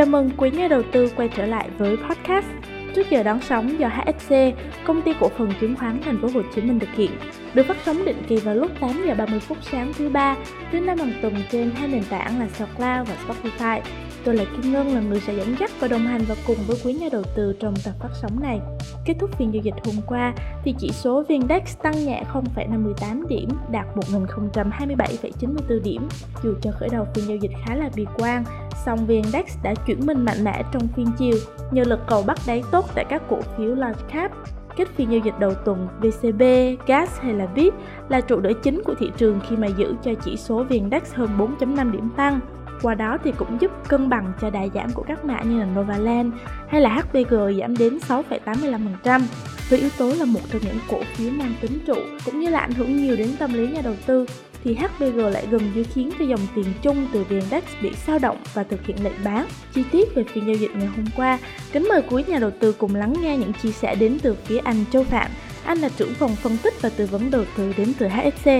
Chào mừng quý nhà đầu tư quay trở lại với podcast Trước giờ đón sóng do HSC, công ty cổ phần chứng khoán Thành phố Hồ Chí Minh thực hiện, được phát sóng định kỳ vào lúc 8 giờ 30 phút sáng thứ ba, thứ năm hàng tuần trên hai nền tảng là SoundCloud và Spotify. Tôi là Kim Ngân là người sẽ dẫn dắt và đồng hành và cùng với quý nhà đầu tư trong tập phát sóng này. Kết thúc phiên giao dịch hôm qua thì chỉ số VN-Index tăng nhẹ 0,58 điểm, đạt 1027,94 điểm. Dù cho khởi đầu phiên giao dịch khá là bi quan, song VN-Index đã chuyển mình mạnh mẽ trong phiên chiều nhờ lực cầu bắt đáy tốt tại các cổ phiếu large cap kết phiên giao dịch đầu tuần, VCB, GAS hay là VIP là trụ đỡ chính của thị trường khi mà giữ cho chỉ số VN-Index hơn 4.5 điểm tăng. Qua đó thì cũng giúp cân bằng cho đà giảm của các mã như là Novaland hay là HPG giảm đến 6,85%. Với yếu tố là một trong những cổ phiếu mang tính trụ cũng như là ảnh hưởng nhiều đến tâm lý nhà đầu tư thì HPG lại gần như khiến cho dòng tiền chung từ VNDAX bị sao động và thực hiện lệnh bán. Chi tiết về phiên giao dịch ngày hôm qua, kính mời quý nhà đầu tư cùng lắng nghe những chia sẻ đến từ phía anh Châu Phạm. Anh là trưởng phòng phân tích và tư vấn đầu tư đến từ HSC.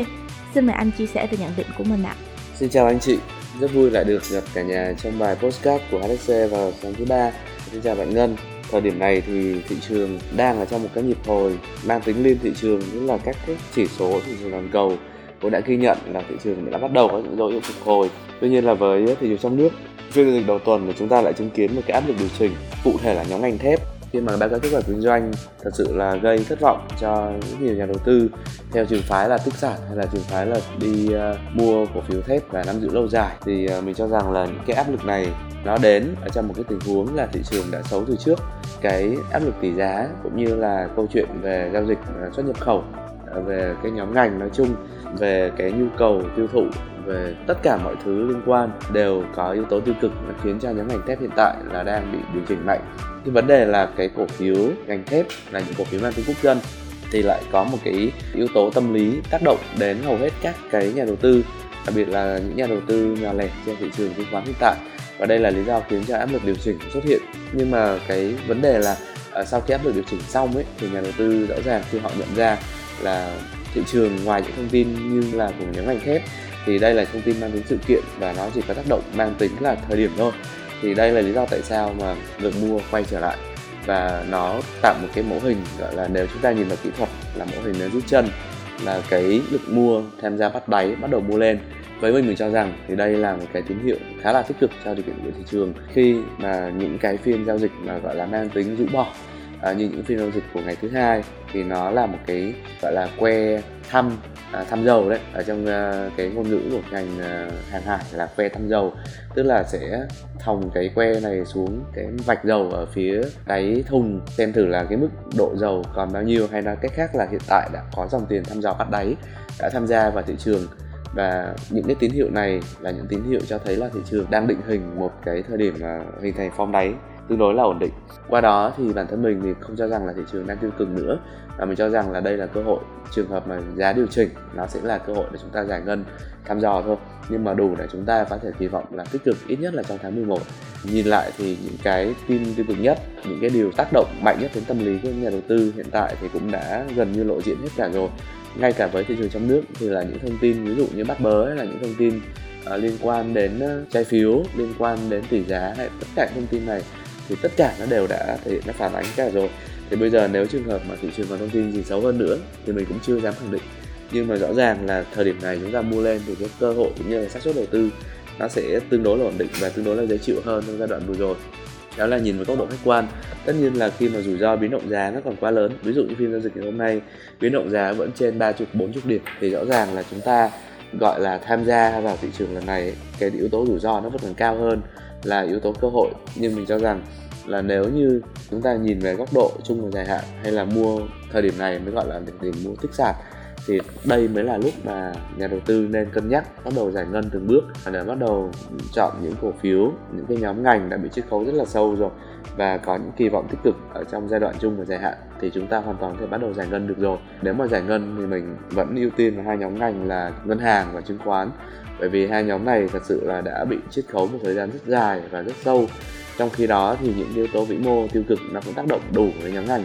Xin mời anh chia sẻ về nhận định của mình ạ. Xin chào anh chị, rất vui lại được gặp cả nhà trong bài postcard của HSC vào sáng thứ ba. Xin chào bạn Ngân. Thời điểm này thì thị trường đang ở trong một cái nhịp hồi mang tính liên thị trường, tức là các cái chỉ số thị trường toàn cầu cũng đã ghi nhận là thị trường đã bắt đầu có những dấu hiệu phục hồi. Tuy nhiên là với thị trường trong nước, phiên giao dịch đầu tuần thì chúng ta lại chứng kiến một cái áp lực điều chỉnh, cụ thể là nhóm ngành thép khi mà báo cáo kết quả kinh doanh thật sự là gây thất vọng cho rất nhiều nhà đầu tư. Theo trường phái là tích sản hay là trường phái là đi uh, mua cổ phiếu thép và nắm giữ lâu dài thì uh, mình cho rằng là những cái áp lực này nó đến ở trong một cái tình huống là thị trường đã xấu từ trước. Cái áp lực tỷ giá cũng như là câu chuyện về giao dịch ờ, xuất nhập khẩu về cái nhóm ngành nói chung, về cái nhu cầu tiêu thụ, về tất cả mọi thứ liên quan đều có yếu tố tiêu cực nó khiến cho nhóm ngành thép hiện tại là đang bị điều chỉnh mạnh. Cái vấn đề là cái cổ phiếu ngành thép là những cổ phiếu mang tính quốc dân thì lại có một cái yếu tố tâm lý tác động đến hầu hết các cái nhà đầu tư, đặc biệt là những nhà đầu tư nhỏ lẻ trên thị trường chứng khoán hiện tại. Và đây là lý do khiến cho áp lực điều chỉnh xuất hiện. Nhưng mà cái vấn đề là à, sau khi áp lực điều chỉnh xong ấy, thì nhà đầu tư rõ ràng khi họ nhận ra là thị trường ngoài những thông tin như là của nhóm ngành thép, thì đây là thông tin mang tính sự kiện và nó chỉ có tác động mang tính là thời điểm thôi. Thì đây là lý do tại sao mà lượng mua quay trở lại và nó tạo một cái mẫu hình, gọi là nếu chúng ta nhìn vào kỹ thuật là mẫu hình nó rút chân, là cái lực mua tham gia bắt đáy bắt đầu mua lên. Với mình mình cho rằng thì đây là một cái tín hiệu khá là tích cực cho điều kiện của thị trường. Khi mà những cái phiên giao dịch mà, gọi là, mang tính rũ bỏ à, như những phiên giao dịch của ngày thứ hai thì nó là một cái gọi là que thăm à, thăm dầu đấy. Ở trong à, cái ngôn ngữ của ngành à, hàng hải là que thăm dầu. Tức là sẽ thòng cái que này xuống cái vạch dầu ở phía đáy thùng xem thử là cái mức độ dầu còn bao nhiêu hay nói cách khác là hiện tại đã có dòng tiền thăm dò bắt đáy đã tham gia vào thị trường. Và những cái tín hiệu này là những tín hiệu cho thấy là thị trường đang định hình một cái thời điểm à, hình thành form đáy tương đối là ổn định. Qua đó thì bản thân mình thì không cho rằng là thị trường đang tiêu cực nữa và mình cho rằng là đây là cơ hội trường hợp mà giá điều chỉnh nó sẽ là cơ hội để chúng ta giải ngân thăm dò thôi. Nhưng mà đủ để chúng ta có thể kỳ vọng là tích cực ít nhất là trong tháng 11 nhìn lại thì những cái tin tiêu cực nhất những cái điều tác động mạnh nhất đến tâm lý của nhà đầu tư hiện tại thì cũng đã gần như lộ diện hết cả rồi. Ngay cả với thị trường trong nước thì là những thông tin ví dụ như bắt bớ hay là những thông tin uh, liên quan đến uh, trái phiếu liên quan đến tỷ giá hay tất cả thông tin này thì tất cả nó đều đã thể hiện, nó phản ánh cả rồi. Thì bây giờ nếu trường hợp mà thị trường còn thông tin gì xấu hơn nữa thì mình cũng chưa dám khẳng định. Nhưng mà rõ ràng là thời điểm này chúng ta mua lên thì cái cơ hội cũng như là xác suất đầu tư nó sẽ tương đối là ổn định và tương đối là dễ chịu hơn trong giai đoạn vừa rồi. Đó là nhìn với góc độ khách quan. Tất nhiên là khi mà rủi ro biến động giá nó còn quá lớn, ví dụ như phiên giao dịch ngày hôm nay, biến động giá vẫn trên ba chục, bốn chục điểm thì rõ ràng là chúng ta gọi là tham gia vào thị trường lần này, cái yếu tố rủi ro nó vẫn còn cao hơn là yếu tố cơ hội. Nhưng mình cho rằng là nếu như chúng ta nhìn về góc độ chung và dài hạn hay là mua thời điểm này mới gọi là thời điểm mua tích sản, thì đây mới là lúc mà nhà đầu tư nên cân nhắc, bắt đầu giải ngân từng bước để bắt đầu chọn những cổ phiếu, những cái nhóm ngành đã bị chiết khấu rất là sâu rồi và có những kỳ vọng tích cực ở trong giai đoạn chung và dài hạn thì chúng ta hoàn toàn có thể bắt đầu giải ngân được rồi. Nếu mà giải ngân thì mình vẫn ưu tiên vào hai nhóm ngành là ngân hàng và chứng khoán. Bởi vì hai nhóm này thật sự là đã bị chiết khấu một thời gian rất dài và rất sâu. Trong khi đó thì những yếu tố vĩ mô tiêu cực nó cũng tác động đủ với nhóm ngành.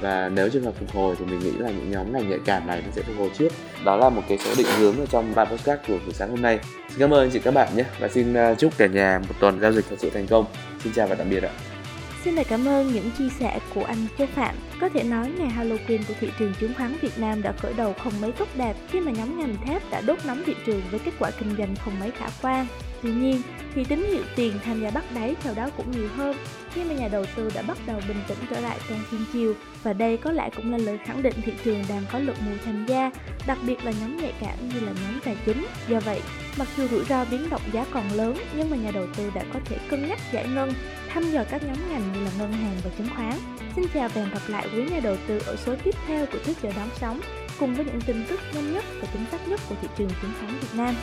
Và nếu trường hợp phục hồi thì mình nghĩ là những nhóm ngành nhạy cảm này nó sẽ phục hồi trước. Đó là một cái số định hướng ở trong bài podcast của buổi sáng hôm nay. Xin cảm ơn anh chị các bạn nhé. Và xin ờ, chúc cả nhà một tuần giao dịch thật sự thành công. Xin chào và tạm biệt ạ. Xin lời cảm ơn những chia sẻ của anh Châu Phạm. Có thể nói ngày Halloween của thị trường chứng khoán Việt Nam đã khởi đầu không mấy tốt đẹp khi mà nhóm ngành thép đã đốt nóng thị trường với kết quả kinh doanh không mấy khả quan. Tuy nhiên, thì tín hiệu tiền tham gia bắt đáy theo đó cũng nhiều hơn khi mà nhà đầu tư đã bắt đầu bình tĩnh trở lại trong phiên chiều và đây có lẽ cũng là lời khẳng định thị trường đang có lượng mua tham gia, đặc biệt là nhóm nhạy cảm như là nhóm tài chính. Do vậy, mặc dù rủi ro biến động giá còn lớn nhưng mà nhà đầu tư đã có thể cân nhắc giải ngân, thăm dò các nhóm ngành như là ngân hàng và chứng khoán. Xin chào và hẹn gặp lại quý nhà đầu tư ở số tiếp theo của Trước giờ đón sóng cùng với những tin tức nhanh nhất và chính xác nhất của thị trường chứng khoán Việt Nam.